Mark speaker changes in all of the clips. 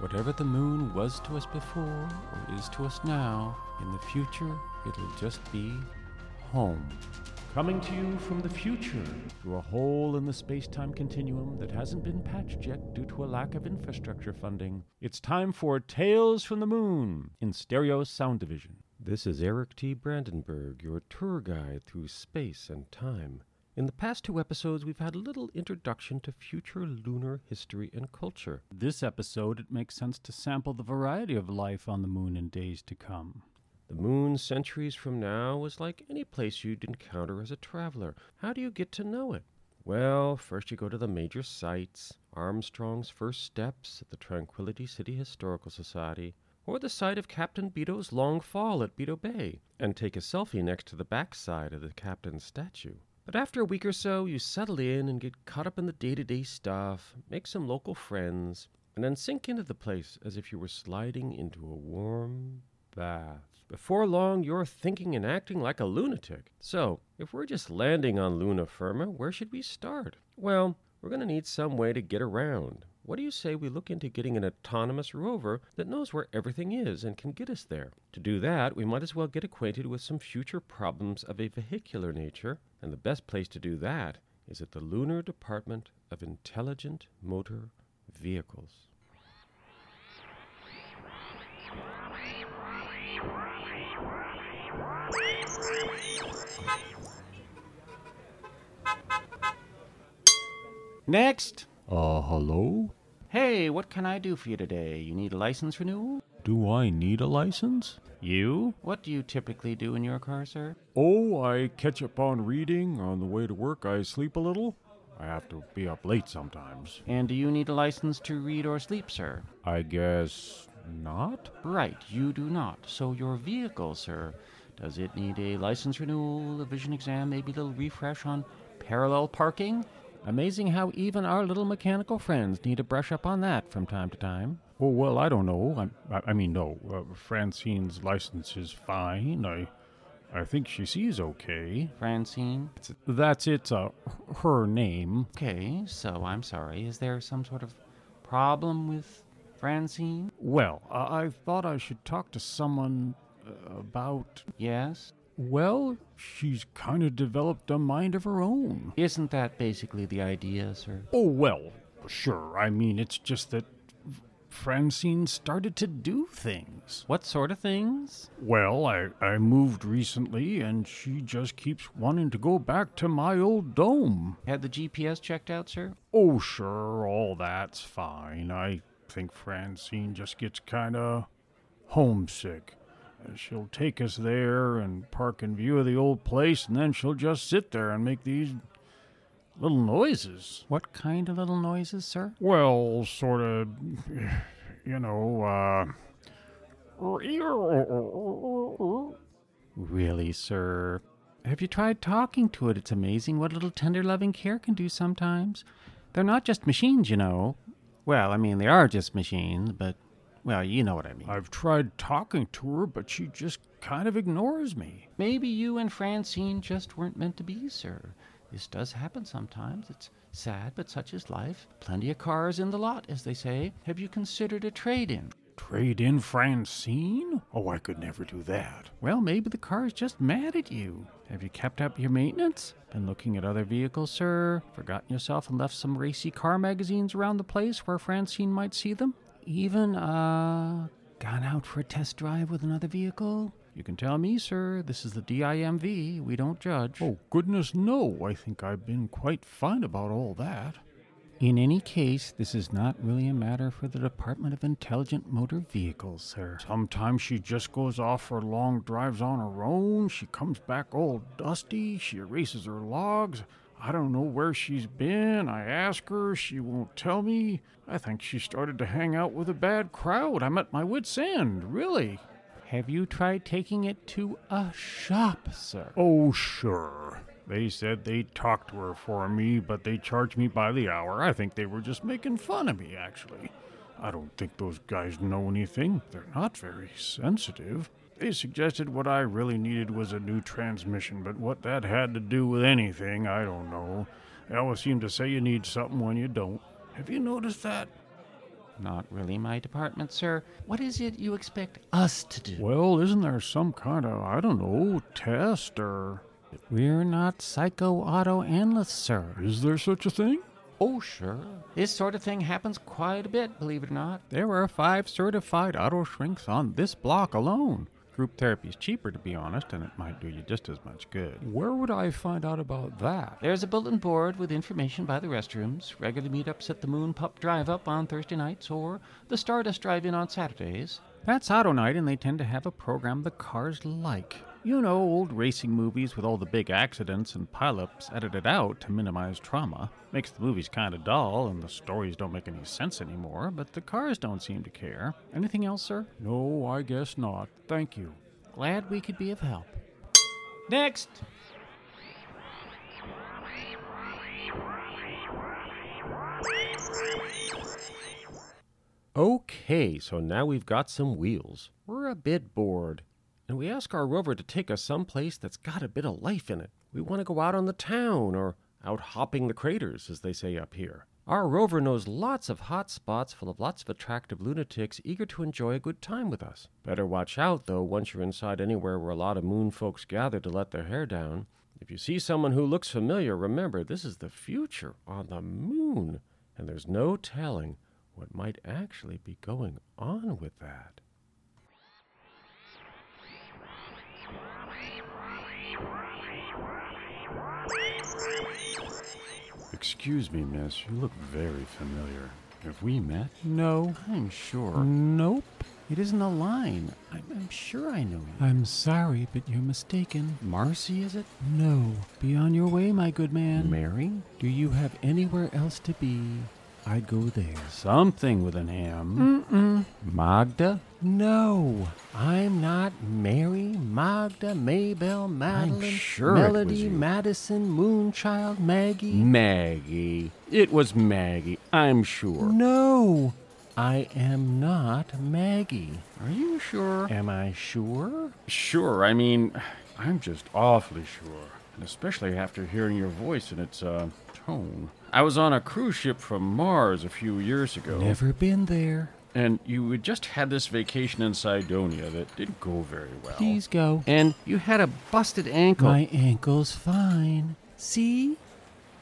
Speaker 1: Whatever the moon was to us before or is to us now, in the future, it'll just be home. Coming to you from the future through a hole in the space time continuum that hasn't been patched yet due to a lack of infrastructure funding, it's time for Tales from the Moon in Stereo Sound Division.
Speaker 2: This is Eric T. Brandenburg, your tour guide through space and time. In the past two episodes, we've had a little introduction to future lunar history and culture.
Speaker 1: This episode, it makes sense to sample the variety of life on the moon in days to come.
Speaker 2: The moon centuries from now was like any place you'd encounter as a traveler. How do you get to know it? Well, first you go to the major sites Armstrong's first steps at the Tranquility City Historical Society, or the site of Captain Beato's long fall at Beato Bay, and take a selfie next to the backside of the captain's statue. But after a week or so, you settle in and get caught up in the day to day stuff, make some local friends, and then sink into the place as if you were sliding into a warm bath. Before long, you're thinking and acting like a lunatic. So, if we're just landing on Luna Firma, where should we start? Well, we're going to need some way to get around. What do you say we look into getting an autonomous rover that knows where everything is and can get us there? To do that, we might as well get acquainted with some future problems of a vehicular nature, and the best place to do that is at the Lunar Department of Intelligent Motor Vehicles.
Speaker 1: Next!
Speaker 3: Uh, hello?
Speaker 1: Hey, what can I do for you today? You need a license renewal?
Speaker 3: Do I need a license?
Speaker 1: You? What do you typically do in your car, sir?
Speaker 3: Oh, I catch up on reading. On the way to work, I sleep a little. I have to be up late sometimes.
Speaker 1: And do you need a license to read or sleep, sir?
Speaker 3: I guess not?
Speaker 1: Right, you do not. So your vehicle, sir, does it need a license renewal, a vision exam, maybe a little refresh on parallel parking? Amazing how even our little mechanical friends need to brush up on that from time to time.
Speaker 3: Oh, well, I don't know. I, I mean, no. Uh, Francine's license is fine. I, I think she sees okay.
Speaker 1: Francine?
Speaker 3: That's it. Uh, her name.
Speaker 1: Okay, so I'm sorry. Is there some sort of problem with Francine?
Speaker 3: Well, I, I thought I should talk to someone uh, about.
Speaker 1: Yes?
Speaker 3: Well, she's kind of developed a mind of her own.
Speaker 1: Isn't that basically the idea, sir?
Speaker 3: Oh, well, sure. I mean, it's just that Francine started to do things.
Speaker 1: What sort of things?
Speaker 3: Well, I, I moved recently, and she just keeps wanting to go back to my old dome.
Speaker 1: Had the GPS checked out, sir?
Speaker 3: Oh, sure, all that's fine. I think Francine just gets kind of homesick. She'll take us there and park in view of the old place, and then she'll just sit there and make these little noises.
Speaker 1: What kind of little noises, sir?
Speaker 3: Well, sort of, you know, uh.
Speaker 1: Really, sir? Have you tried talking to it? It's amazing what a little tender loving care can do sometimes. They're not just machines, you know. Well, I mean, they are just machines, but, well, you know what I mean.
Speaker 3: I've tried talking to her, but she just kind of ignores me.
Speaker 1: Maybe you and Francine just weren't meant to be, sir. This does happen sometimes. It's sad, but such is life. Plenty of cars in the lot, as they say. Have you considered a trade in?
Speaker 3: Trade in Francine? Oh, I could never do that.
Speaker 1: Well, maybe the car's just mad at you. Have you kept up your maintenance? Been looking at other vehicles, sir? Forgotten yourself and left some racy car magazines around the place where Francine might see them? Even, uh, gone out for a test drive with another vehicle? You can tell me, sir. This is the DIMV. We don't judge.
Speaker 3: Oh, goodness, no. I think I've been quite fine about all that.
Speaker 1: In any case, this is not really a matter for the Department of Intelligent Motor Vehicles, sir.
Speaker 3: Sometimes she just goes off for long drives on her own. She comes back all dusty. She erases her logs. I don't know where she's been. I ask her. She won't tell me. I think she started to hang out with a bad crowd. I'm at my wits' end, really.
Speaker 1: Have you tried taking it to a shop, sir?
Speaker 3: Oh, sure. They said they'd talk to her for me, but they charged me by the hour. I think they were just making fun of me, actually. I don't think those guys know anything. They're not very sensitive. They suggested what I really needed was a new transmission, but what that had to do with anything, I don't know. They always seem to say you need something when you don't. Have you noticed that?
Speaker 1: Not really my department, sir. What is it you expect us to do?
Speaker 3: Well, isn't there some kind of, I don't know, test or.
Speaker 1: We're not psycho auto analysts, sir.
Speaker 3: Is there such a thing?
Speaker 1: Oh, sure. This sort of thing happens quite a bit, believe it or not.
Speaker 3: There are five certified auto shrinks on this block alone. Group therapy is cheaper, to be honest, and it might do you just as much good. Where would I find out about that?
Speaker 1: There's a bulletin board with information by the restrooms, regular meetups at the Moon Pup Drive Up on Thursday nights, or the Stardust Drive In on Saturdays.
Speaker 3: That's Auto Night, and they tend to have a program the cars like. You know, old racing movies with all the big accidents and pileups edited out to minimize trauma. Makes the movies kind of dull, and the stories don't make any sense anymore, but the cars don't seem to care. Anything else, sir? No, I guess not. Thank you.
Speaker 1: Glad we could be of help. Next!
Speaker 2: Okay, so now we've got some wheels. We're a bit bored, and we ask our rover to take us someplace that's got a bit of life in it. We want to go out on the town, or out hopping the craters, as they say up here. Our rover knows lots of hot spots full of lots of attractive lunatics eager to enjoy a good time with us. Better watch out, though, once you're inside anywhere where a lot of moon folks gather to let their hair down. If you see someone who looks familiar, remember this is the future on the moon, and there's no telling what might actually be going on with that.
Speaker 3: Excuse me, miss. You look very familiar. Have we met?
Speaker 1: No.
Speaker 3: I'm sure.
Speaker 1: Nope. It isn't a line. I'm, I'm sure I know you. I'm sorry, but you're mistaken.
Speaker 3: Marcy, is it?
Speaker 1: No. Be on your way, my good man.
Speaker 3: Mary?
Speaker 1: Do you have anywhere else to be? I'd go there.
Speaker 3: Something with an M.
Speaker 1: Mm-mm.
Speaker 3: Magda?
Speaker 1: No, I'm not Mary, Magda, Maybelle, Madeline,
Speaker 3: sure it was
Speaker 1: Melody. Madison, Moonchild, Maggie.
Speaker 3: Maggie. It was Maggie, I'm sure.
Speaker 1: No, I am not Maggie.
Speaker 3: Are you sure?
Speaker 1: Am I sure?
Speaker 3: Sure, I mean, I'm just awfully sure. And especially after hearing your voice and its, uh, tone. I was on a cruise ship from Mars a few years ago.
Speaker 1: Never been there.
Speaker 3: And you had just had this vacation in Cydonia that didn't go very well.
Speaker 1: Please go.
Speaker 3: And you had a busted ankle.
Speaker 1: My ankle's fine. See?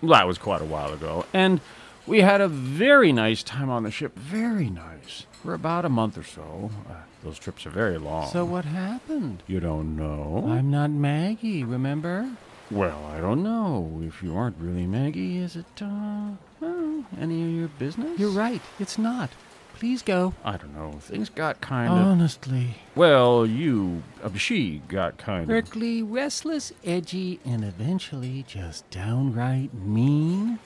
Speaker 3: Well, that was quite a while ago. And we had a very nice time on the ship. Very nice. For about a month or so. Uh, those trips are very long.
Speaker 1: So what happened?
Speaker 3: You don't know?
Speaker 1: I'm not Maggie, remember?
Speaker 3: Well, I don't know. If you aren't really Maggie, is it, uh, well, any of your business?
Speaker 1: You're right. It's not. Please go.
Speaker 3: I don't know. Things got kind of.
Speaker 1: Honestly.
Speaker 3: Well, you. Uh, she got kind of.
Speaker 1: Prickly, restless, edgy, and eventually just downright mean?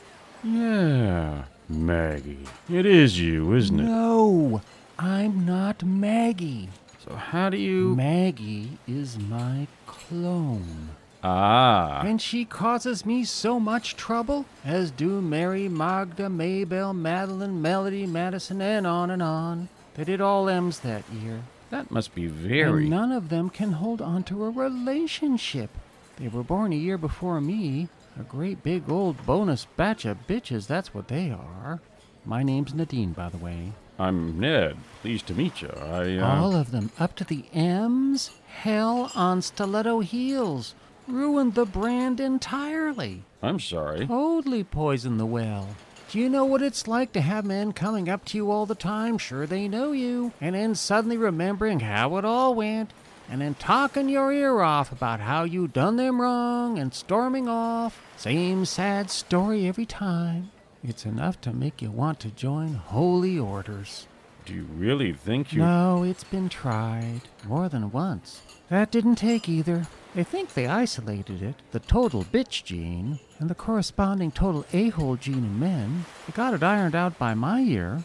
Speaker 3: Yeah. Maggie. It is you, isn't it?
Speaker 1: No, I'm not Maggie.
Speaker 3: So how do you.
Speaker 1: Maggie is my clone.
Speaker 3: Ah.
Speaker 1: And she causes me so much trouble, as do Mary, Magda, Maybelle, Madeline, Melody, Madison, and on and on, that it all ends that year.
Speaker 3: That must be very.
Speaker 1: And none of them can hold on to a relationship. They were born a year before me. A great big old bonus batch of bitches, that's what they are. My name's Nadine, by the way.
Speaker 3: I'm Ned. Pleased to meet you. I. Uh,
Speaker 1: All of them, up to the M's, hell on stiletto heels. Ruined the brand entirely.
Speaker 3: I'm sorry.
Speaker 1: Totally poisoned the well. Do you know what it's like to have men coming up to you all the time, sure they know you, and then suddenly remembering how it all went, and then talking your ear off about how you done them wrong and storming off? Same sad story every time. It's enough to make you want to join holy orders.
Speaker 3: Do you really think you.
Speaker 1: No, it's been tried more than once. That didn't take either. They think they isolated it, the total bitch gene, and the corresponding total a hole gene in men. They got it ironed out by my year.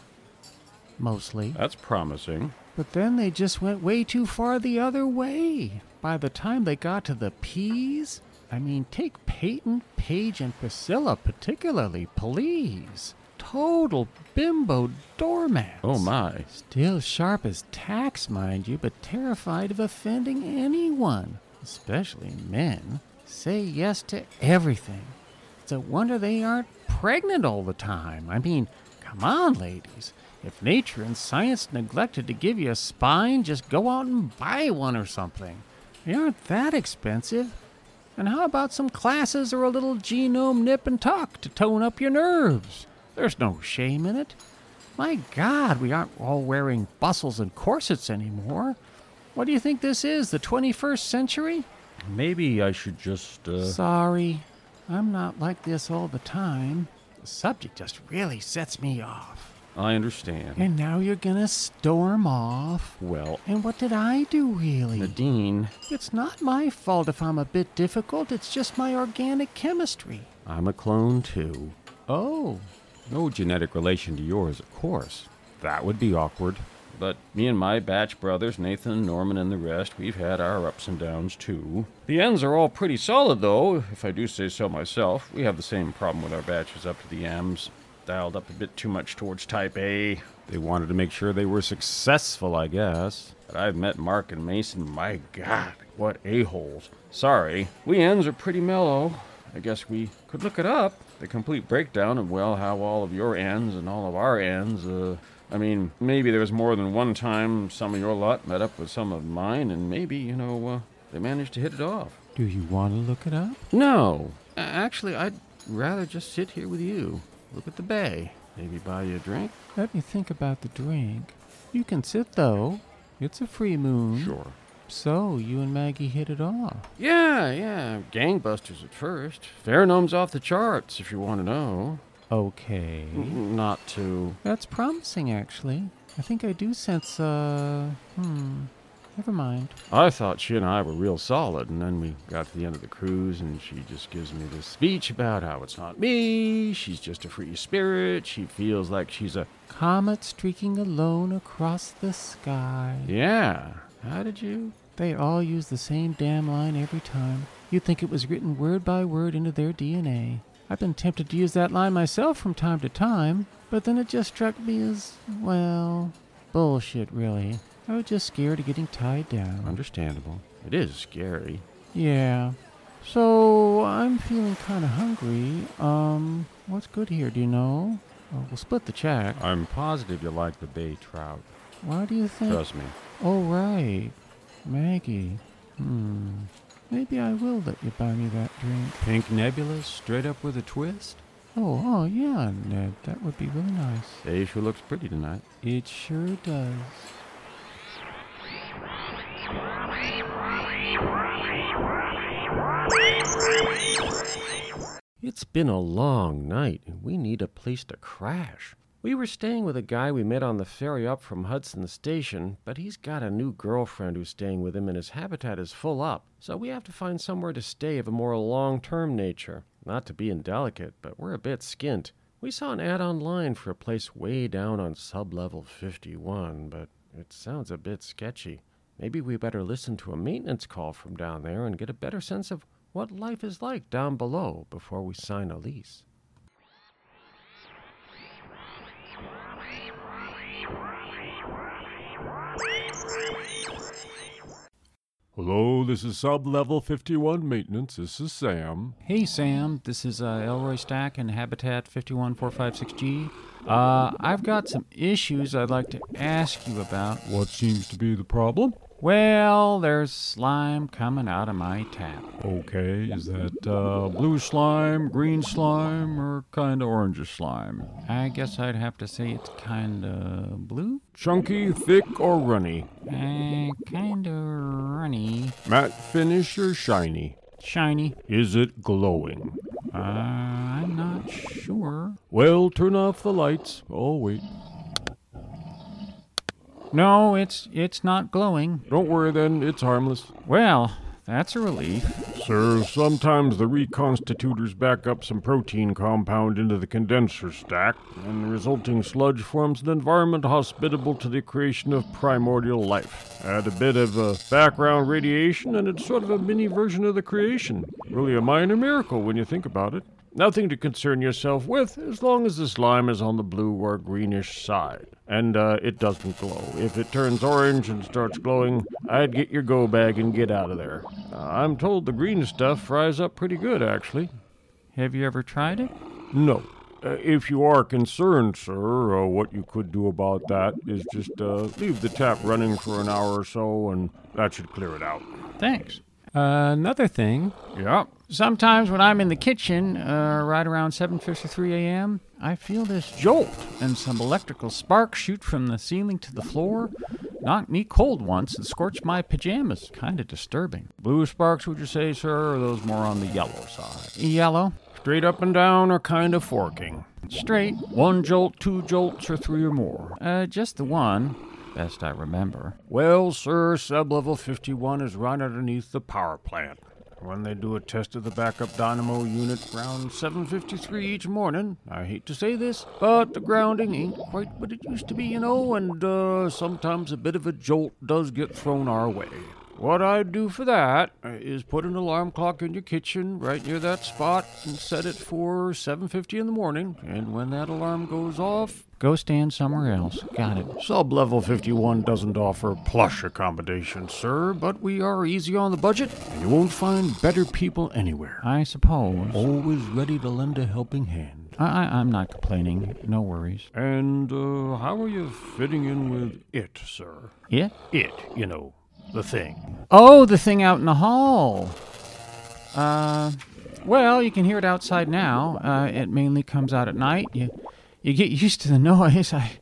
Speaker 1: Mostly.
Speaker 3: That's promising.
Speaker 1: But then they just went way too far the other way. By the time they got to the P's, I mean, take Peyton, Paige, and Priscilla particularly, please. Total bimbo doormats.
Speaker 3: Oh, my.
Speaker 1: Still sharp as tacks, mind you, but terrified of offending anyone, especially men. Say yes to everything. It's a wonder they aren't pregnant all the time. I mean, come on, ladies. If nature and science neglected to give you a spine, just go out and buy one or something. They aren't that expensive. And how about some classes or a little genome nip and tuck to tone up your nerves? There's no shame in it. My God, we aren't all wearing bustles and corsets anymore. What do you think this is, the 21st century?
Speaker 2: Maybe I should just. Uh...
Speaker 1: Sorry, I'm not like this all the time. The subject just really sets me off.
Speaker 2: I understand.
Speaker 1: And now you're gonna storm off.
Speaker 2: Well,
Speaker 1: And what did I do, really?
Speaker 2: Nadine,
Speaker 1: It's not my fault if I'm a bit difficult, it's just my organic chemistry.
Speaker 2: I'm a clone too.
Speaker 1: Oh,
Speaker 2: No genetic relation to yours, of course. That would be awkward. But me and my batch brothers, Nathan Norman and the rest, we've had our ups and downs too. The ends are all pretty solid though, if I do say so myself. We have the same problem with our batches up to the M's. Dialed up a bit too much towards type A. They wanted to make sure they were successful, I guess. But I've met Mark and Mason, my god, what a-holes. Sorry, we ends are pretty mellow. I guess we could look it up. The complete breakdown of, well, how all of your ends and all of our ends, uh, I mean, maybe there was more than one time some of your lot met up with some of mine, and maybe, you know, uh, they managed to hit it off.
Speaker 1: do you want to look it up?
Speaker 2: No. A- Actually, I'd rather just sit here with you. Look at the bay. Maybe buy you a drink?
Speaker 1: Let me think about the drink. You can sit, though. It's a free moon.
Speaker 2: Sure.
Speaker 1: So, you and Maggie hit it off.
Speaker 2: Yeah, yeah. Gangbusters at first. Pheromones off the charts, if you want to know.
Speaker 1: Okay.
Speaker 2: N- Not too.
Speaker 1: That's promising, actually. I think I do sense, uh, hmm. Never mind.
Speaker 2: I thought she and I were real solid, and then we got to the end of the cruise, and she just gives me this speech about how it's not me, she's just a free spirit, she feels like she's a.
Speaker 1: Comet streaking alone across the sky.
Speaker 2: Yeah. How did you?
Speaker 1: They all use the same damn line every time. You'd think it was written word by word into their DNA. I've been tempted to use that line myself from time to time, but then it just struck me as, well, bullshit, really. I was just scared of getting tied down.
Speaker 2: Understandable. It is scary.
Speaker 1: Yeah. So, I'm feeling kind of hungry. Um, what's good here, do you know? Oh, we'll split the check.
Speaker 2: I'm positive you like the bay trout.
Speaker 1: Why do you think?
Speaker 2: Trust me.
Speaker 1: Oh, right. Maggie. Hmm. Maybe I will let you buy me that drink.
Speaker 2: Pink nebula, straight up with a twist.
Speaker 1: Oh, oh, yeah, Ned. That would be really nice.
Speaker 2: Bay sure looks pretty tonight.
Speaker 1: It sure does.
Speaker 2: It's been a long night, and we need a place to crash. We were staying with a guy we met on the ferry up from Hudson Station, but he's got a new girlfriend who's staying with him, and his habitat is full up. So we have to find somewhere to stay of a more long term nature. Not to be indelicate, but we're a bit skint. We saw an ad online for a place way down on sub level 51, but it sounds a bit sketchy. Maybe we better listen to a maintenance call from down there and get a better sense of what life is like down below before we sign a lease.
Speaker 3: Hello, this is sub level 51 maintenance. This is Sam.
Speaker 1: Hey, Sam. This is uh, Elroy Stack in Habitat 51456G. Uh, I've got some issues I'd like to ask you about.
Speaker 3: What seems to be the problem?
Speaker 1: Well, there's slime coming out of my tap.
Speaker 3: Okay, is that uh, blue slime, green slime, or kind of orange slime?
Speaker 1: I guess I'd have to say it's kind of blue.
Speaker 3: Chunky, thick, or runny?
Speaker 1: Uh, kind of runny.
Speaker 3: Matte finish or shiny?
Speaker 1: Shiny.
Speaker 3: Is it glowing?
Speaker 1: Uh, I'm not sure.
Speaker 3: Well, turn off the lights. Oh, wait.
Speaker 1: No, it's it's not glowing.
Speaker 3: Don't worry then, it's harmless.
Speaker 1: Well, that's a relief.
Speaker 3: Sir, sometimes the reconstitutors back up some protein compound into the condenser stack, and the resulting sludge forms an environment hospitable to the creation of primordial life. Add a bit of uh, background radiation, and it's sort of a mini version of the creation. Really a minor miracle when you think about it. Nothing to concern yourself with as long as the slime is on the blue or greenish side. And uh, it doesn't glow. If it turns orange and starts glowing, I'd get your go bag and get out of there. Uh, I'm told the green stuff fries up pretty good, actually.
Speaker 1: Have you ever tried it?
Speaker 3: No. Uh, if you are concerned, sir, uh, what you could do about that is just uh, leave the tap running for an hour or so, and that should clear it out.
Speaker 1: Thanks. Another thing.
Speaker 3: Yeah.
Speaker 1: Sometimes when I'm in the kitchen, uh, right around 7:53 a.m., I feel this jolt and some electrical sparks shoot from the ceiling to the floor. Knocked me cold once and scorched my pajamas. Kind of disturbing.
Speaker 3: Blue sparks, would you say, sir, or are those more on the yellow side?
Speaker 1: Yellow.
Speaker 3: Straight up and down or kind of forking?
Speaker 1: Straight.
Speaker 3: One jolt, two jolts, or three or more?
Speaker 1: Uh, just the one. Best I remember.
Speaker 3: Well, sir, sublevel 51 is right underneath the power plant. When they do a test of the backup dynamo unit around 7.53 each morning, I hate to say this, but the grounding ain't quite what it used to be, you know, and uh, sometimes a bit of a jolt does get thrown our way. What I'd do for that is put an alarm clock in your kitchen right near that spot and set it for 7:50 in the morning. And when that alarm goes off,
Speaker 1: go stand somewhere else. Got it.
Speaker 3: Sub level 51 doesn't offer plush accommodations, sir, but we are easy on the budget, and you won't find better people anywhere.
Speaker 1: I suppose.
Speaker 3: Always ready to lend a helping hand.
Speaker 1: I, I, am not complaining. No worries.
Speaker 3: And uh, how are you fitting in with it, sir?
Speaker 1: It?
Speaker 3: It, you know, the thing.
Speaker 1: Oh, the thing out in the hall. Uh, well, you can hear it outside now. Uh, it mainly comes out at night. You, you get used to the noise. I,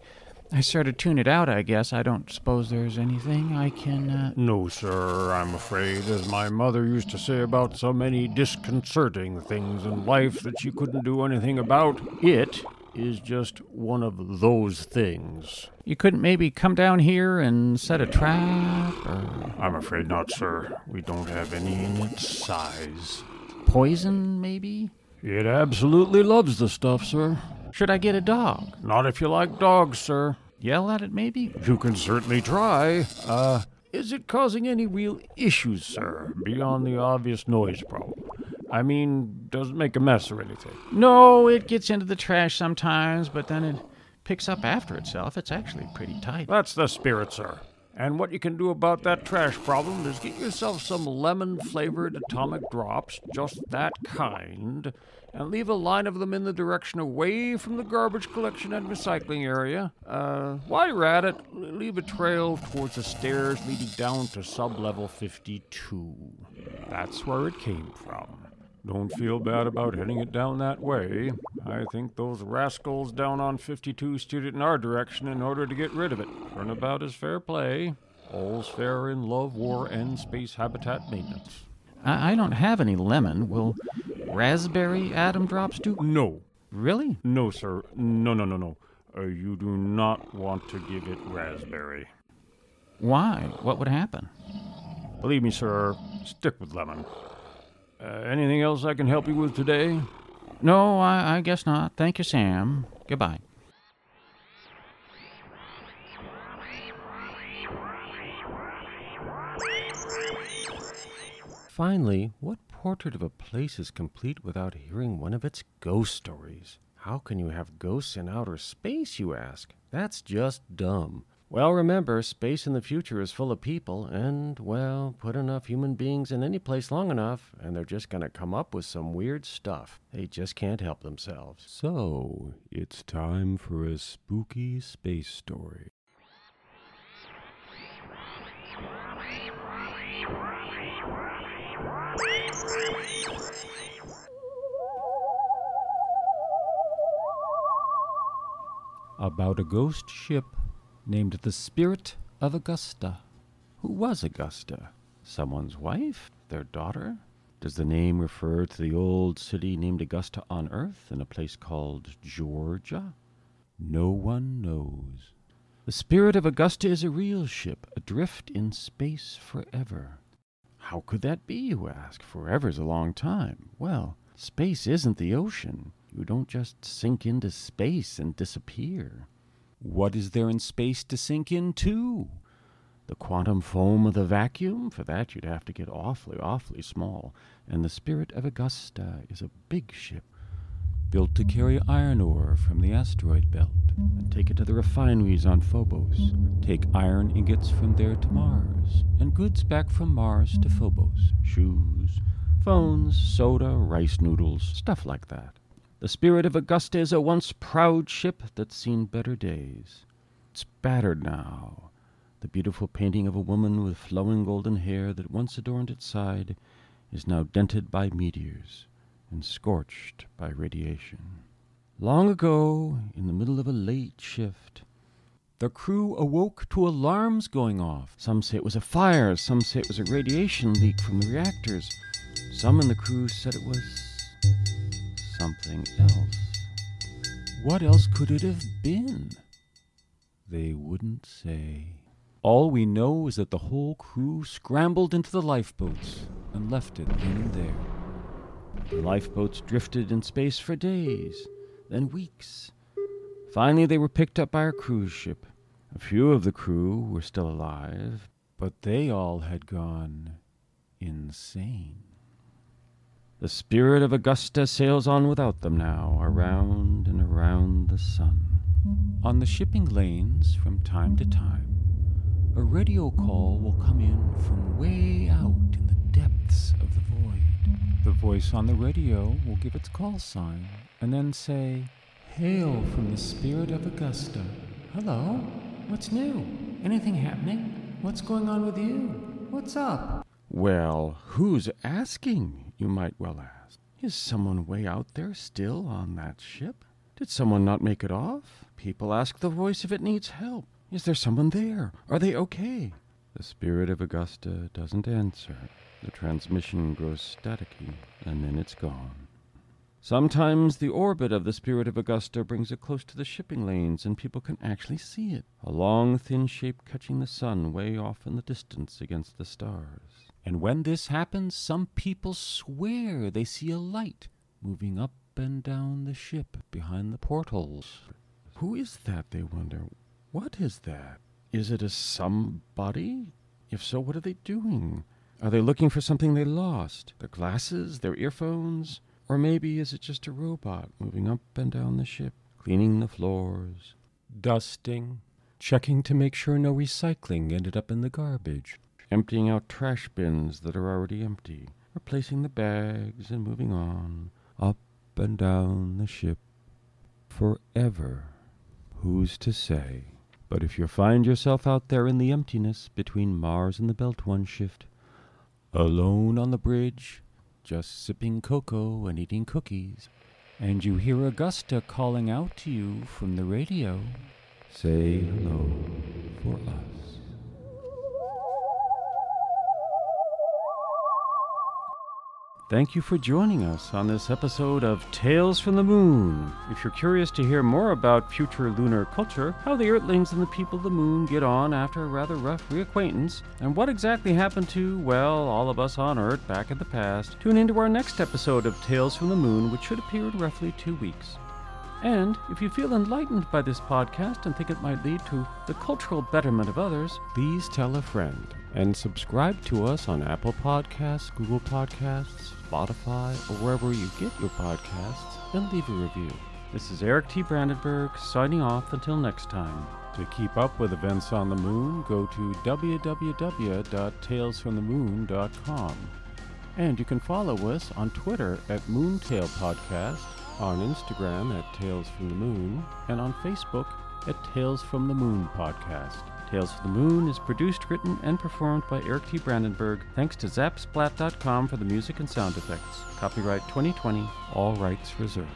Speaker 1: I sort of tune it out. I guess. I don't suppose there's anything I can. Uh...
Speaker 3: No, sir. I'm afraid, as my mother used to say about so many disconcerting things in life that she couldn't do anything about. It is just one of those things.
Speaker 1: You couldn't maybe come down here and set a trap? Or...
Speaker 3: I'm afraid not, sir. We don't have any in its size.
Speaker 1: Poison, maybe?
Speaker 3: It absolutely loves the stuff, sir.
Speaker 1: Should I get a dog?
Speaker 3: Not if you like dogs, sir.
Speaker 1: Yell at it, maybe?
Speaker 3: You can certainly try. Uh, is it causing any real issues, sir, beyond the obvious noise problem? I mean, doesn't make a mess or anything.
Speaker 1: No, it gets into the trash sometimes, but then it picks up after itself. It's actually pretty tight.
Speaker 3: That's the spirit, sir. And what you can do about that trash problem is get yourself some lemon flavored atomic drops, just that kind, and leave a line of them in the direction away from the garbage collection and recycling area. Uh, while you're at it, leave a trail towards the stairs leading down to sub level 52. That's where it came from. Don't feel bad about heading it down that way. I think those rascals down on 52 steered it in our direction in order to get rid of it. Turnabout is fair play. All's fair in love, war, and space habitat maintenance.
Speaker 1: I, I don't have any lemon. Will raspberry atom drops do?
Speaker 3: No.
Speaker 1: Really?
Speaker 3: No, sir. No, no, no, no. Uh, you do not want to give it raspberry.
Speaker 1: Why? What would happen?
Speaker 3: Believe me, sir, stick with lemon. Uh, anything else I can help you with today?
Speaker 1: No, I, I guess not. Thank you, Sam. Goodbye.
Speaker 2: Finally, what portrait of a place is complete without hearing one of its ghost stories? How can you have ghosts in outer space, you ask? That's just dumb. Well, remember, space in the future is full of people, and, well, put enough human beings in any place long enough, and they're just going to come up with some weird stuff. They just can't help themselves.
Speaker 1: So, it's time for a spooky space story. About a ghost ship named the Spirit of Augusta. Who was Augusta? Someone's wife? Their daughter? Does the name refer to the old city named Augusta on Earth in a place called Georgia? No one knows. The Spirit of Augusta is a real ship, adrift in space forever. How could that be, you ask? Forever's a long time. Well, space isn't the ocean. You don't just sink into space and disappear. What is there in space to sink into? The quantum foam of the vacuum? For that you'd have to get awfully, awfully small. And the Spirit of Augusta is a big ship, built to carry iron ore from the asteroid belt and take it to the refineries on Phobos, take iron ingots from there to Mars, and goods back from Mars to Phobos shoes, phones, soda, rice noodles, stuff like that.
Speaker 2: The Spirit of Augusta is a once proud ship that's seen better days. It's battered now. The beautiful painting of a woman with flowing golden hair that once adorned its side is now dented by meteors and scorched by radiation. Long ago, in the middle of a late shift, the crew awoke to alarms going off. Some say it was a fire, some say it was a radiation leak from the reactors. Some in the crew said it was something else. What else could it have been? They wouldn't say. All we know is that the whole crew scrambled into the lifeboats and left it then and there. The lifeboats drifted in space for days, then weeks. Finally, they were picked up by our cruise ship. A few of the crew were still alive, but they all had gone insane. The spirit of Augusta sails on without them now, around and around the sun. On the shipping lanes, from time to time, a radio call will come in from way out in the depths of the void. The voice on the radio will give its call sign and then say, Hail from the spirit of Augusta. Hello? What's new? Anything happening? What's going on with you? What's up? Well, who's asking, you might well ask. Is someone way out there still on that ship? Did someone not make it off? People ask the voice if it needs help. Is there someone there? Are they okay? The spirit of Augusta doesn't answer. The transmission grows staticky, and then it's gone. Sometimes the orbit of the spirit of Augusta brings it close to the shipping lanes, and people can actually see it a long, thin shape catching the sun way off in the distance against the stars. And when this happens, some people swear they see a light moving up and down the ship behind the portholes. Who is that, they wonder? What is that? Is it a somebody? If so, what are they doing? Are they looking for something they lost? Their glasses? Their earphones? Or maybe is it just a robot moving up and down the ship, cleaning the floors, dusting, checking to make sure no recycling ended up in the garbage, emptying out trash bins that are already empty, replacing the bags and moving on, up and down the ship, forever? Who's to say? But if you find yourself out there in the emptiness between Mars and the Belt One shift, alone on the bridge, just sipping cocoa and eating cookies, and you hear Augusta calling out to you from the radio, say hello for us. Thank you for joining us on this episode of Tales from the Moon. If you're curious to hear more about future lunar culture, how the Earthlings and the people of the moon get on after a rather rough reacquaintance, and what exactly happened to, well, all of us on Earth back in the past, tune into our next episode of Tales from the Moon, which should appear in roughly two weeks. And if you feel enlightened by this podcast and think it might lead to the cultural betterment of others, please tell a friend and subscribe to us on Apple Podcasts, Google Podcasts, Spotify, or wherever you get your podcasts, and leave a review. This is Eric T. Brandenburg signing off until next time. To keep up with events on the moon, go to www.talesfromthemoon.com. And you can follow us on Twitter at Moontail Podcast, on Instagram at Tales from the Moon, and on Facebook at Tales from the Moon Podcast. Tales from the Moon is produced, written, and performed by Eric T. Brandenburg. Thanks to Zapsplat.com for the music and sound effects. Copyright 2020, all rights reserved.